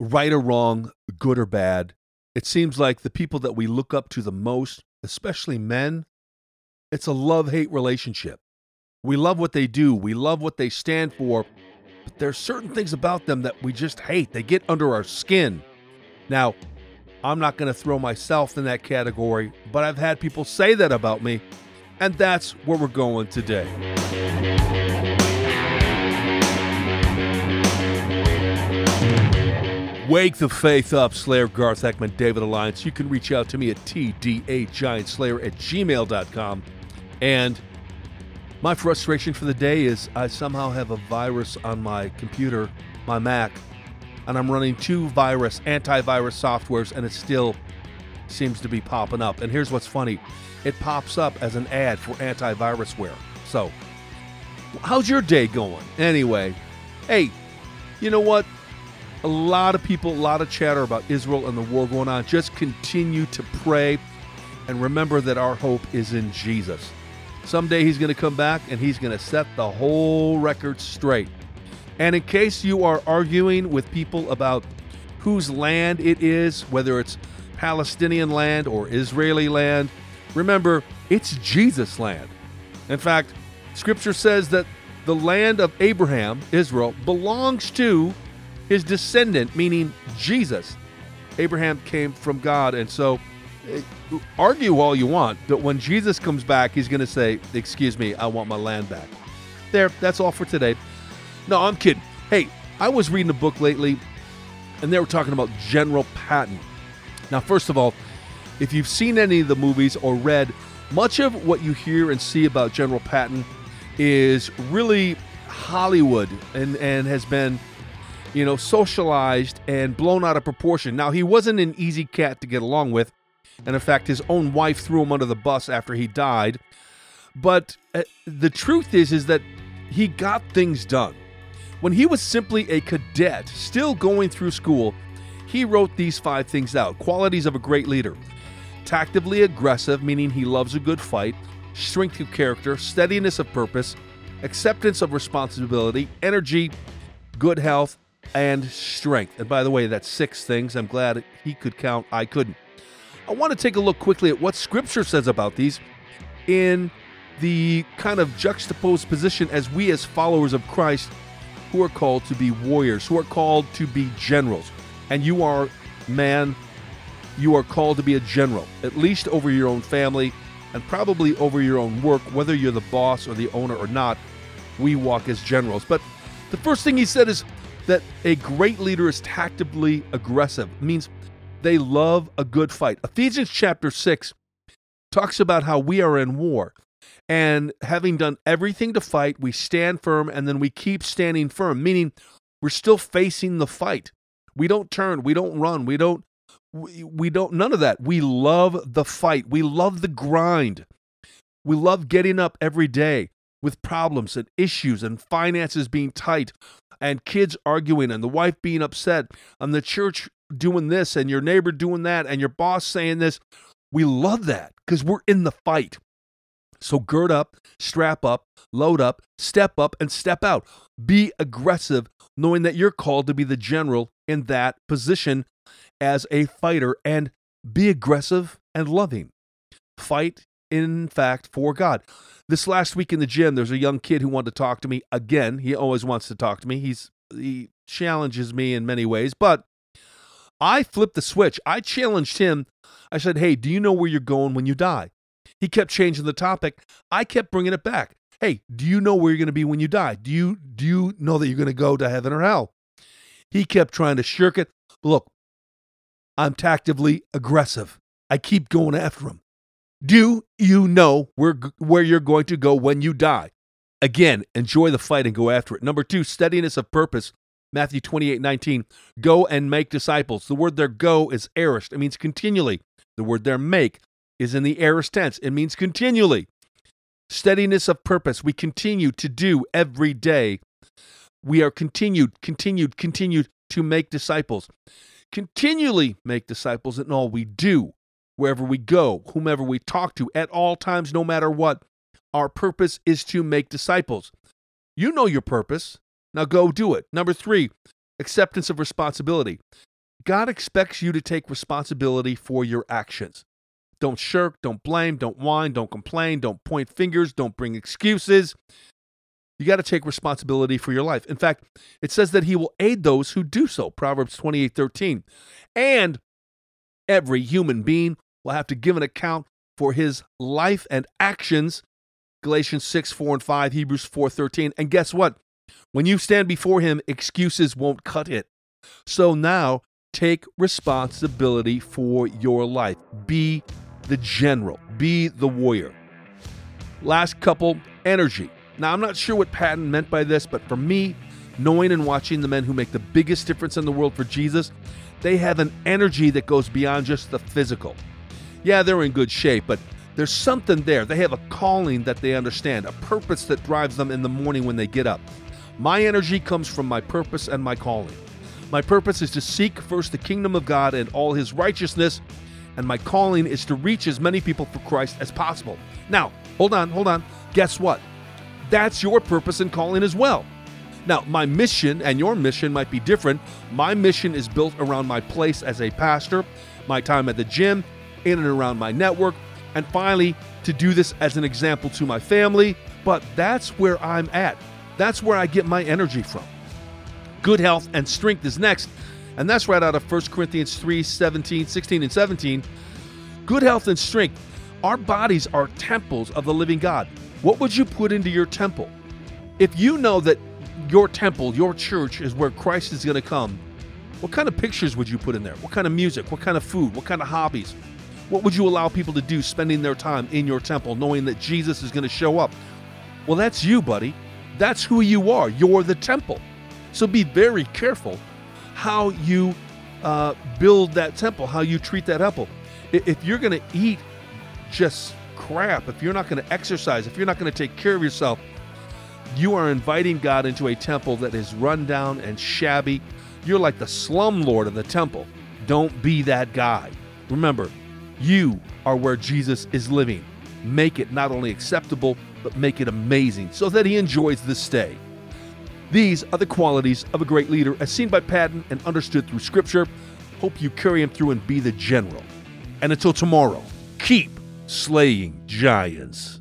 right or wrong, good or bad. It seems like the people that we look up to the most, especially men, it's a love hate relationship. We love what they do, we love what they stand for, but there's certain things about them that we just hate. They get under our skin. Now, I'm not going to throw myself in that category, but I've had people say that about me, and that's where we're going today. Wake the faith up, Slayer Garth Eckman, David Alliance. You can reach out to me at tdagiantslayer at gmail.com. And my frustration for the day is I somehow have a virus on my computer, my Mac, and I'm running two virus, antivirus softwares, and it still seems to be popping up. And here's what's funny it pops up as an ad for antivirus wear. So, how's your day going? Anyway, hey, you know what? A lot of people, a lot of chatter about Israel and the war going on. Just continue to pray and remember that our hope is in Jesus. Someday he's going to come back and he's going to set the whole record straight. And in case you are arguing with people about whose land it is, whether it's Palestinian land or Israeli land, remember it's Jesus' land. In fact, scripture says that the land of Abraham, Israel, belongs to his descendant, meaning Jesus. Abraham came from God, and so eh, argue all you want, but when Jesus comes back, he's going to say, Excuse me, I want my land back. There, that's all for today. No, I'm kidding. Hey, I was reading a book lately, and they were talking about General Patton. Now, first of all, if you've seen any of the movies or read, much of what you hear and see about General Patton is really Hollywood and, and has been you know, socialized and blown out of proportion. Now, he wasn't an easy cat to get along with. And in fact, his own wife threw him under the bus after he died. But uh, the truth is is that he got things done. When he was simply a cadet, still going through school, he wrote these five things out. Qualities of a great leader. Tactively aggressive, meaning he loves a good fight, strength of character, steadiness of purpose, acceptance of responsibility, energy, good health, and strength. And by the way, that's six things. I'm glad he could count. I couldn't. I want to take a look quickly at what Scripture says about these in the kind of juxtaposed position as we, as followers of Christ, who are called to be warriors, who are called to be generals. And you are, man, you are called to be a general, at least over your own family and probably over your own work, whether you're the boss or the owner or not. We walk as generals. But the first thing he said is that a great leader is tactically aggressive. It means they love a good fight. Ephesians chapter 6 talks about how we are in war. And having done everything to fight, we stand firm and then we keep standing firm, meaning we're still facing the fight. We don't turn, we don't run, we don't we, we don't none of that. We love the fight. We love the grind. We love getting up every day with problems and issues and finances being tight and kids arguing and the wife being upset and the church doing this and your neighbor doing that and your boss saying this. We love that because we're in the fight. So gird up, strap up, load up, step up, and step out. Be aggressive, knowing that you're called to be the general in that position as a fighter, and be aggressive and loving. Fight, in fact, for God. This last week in the gym, there's a young kid who wanted to talk to me again. He always wants to talk to me. He's he challenges me in many ways, but I flipped the switch. I challenged him. I said, "Hey, do you know where you're going when you die?" He kept changing the topic. I kept bringing it back. "Hey, do you know where you're going to be when you die? Do you do you know that you're going to go to heaven or hell?" He kept trying to shirk it. Look, I'm tactively aggressive. I keep going after him. Do you know where, where you're going to go when you die? Again, enjoy the fight and go after it. Number two, steadiness of purpose. Matthew 28 19. Go and make disciples. The word there go is aorist. It means continually. The word there make is in the aorist tense. It means continually. Steadiness of purpose. We continue to do every day. We are continued, continued, continued to make disciples. Continually make disciples in all we do wherever we go, whomever we talk to, at all times, no matter what. Our purpose is to make disciples. You know your purpose. Now go do it. Number three, acceptance of responsibility. God expects you to take responsibility for your actions. Don't shirk, don't blame, don't whine, don't complain, don't point fingers, don't bring excuses. You got to take responsibility for your life. In fact, it says that he will aid those who do so. Proverbs 28 13. And every human being will have to give an account for his life and actions. Galatians 6 4 and 5, Hebrews 4 13. And guess what? When you stand before him, excuses won't cut it. So now take responsibility for your life. Be the general, be the warrior. Last couple energy. Now, I'm not sure what Patton meant by this, but for me, knowing and watching the men who make the biggest difference in the world for Jesus, they have an energy that goes beyond just the physical. Yeah, they're in good shape, but there's something there. They have a calling that they understand, a purpose that drives them in the morning when they get up. My energy comes from my purpose and my calling. My purpose is to seek first the kingdom of God and all his righteousness, and my calling is to reach as many people for Christ as possible. Now, hold on, hold on. Guess what? That's your purpose and calling as well. Now, my mission and your mission might be different. My mission is built around my place as a pastor, my time at the gym, in and around my network, and finally, to do this as an example to my family. But that's where I'm at. That's where I get my energy from. Good health and strength is next, and that's right out of 1 Corinthians 3 17, 16, and 17. Good health and strength. Our bodies are temples of the living God. What would you put into your temple? If you know that your temple, your church, is where Christ is going to come, what kind of pictures would you put in there? What kind of music? What kind of food? What kind of hobbies? What would you allow people to do spending their time in your temple, knowing that Jesus is going to show up? Well, that's you, buddy. That's who you are. You're the temple. So be very careful how you uh, build that temple, how you treat that temple. If you're going to eat just crap, if you're not going to exercise, if you're not going to take care of yourself, you are inviting God into a temple that is run down and shabby. You're like the slum lord of the temple. Don't be that guy. Remember, you are where Jesus is living. Make it not only acceptable, but make it amazing so that he enjoys the stay. These are the qualities of a great leader as seen by Patton and understood through Scripture. Hope you carry him through and be the general. And until tomorrow, keep slaying giants.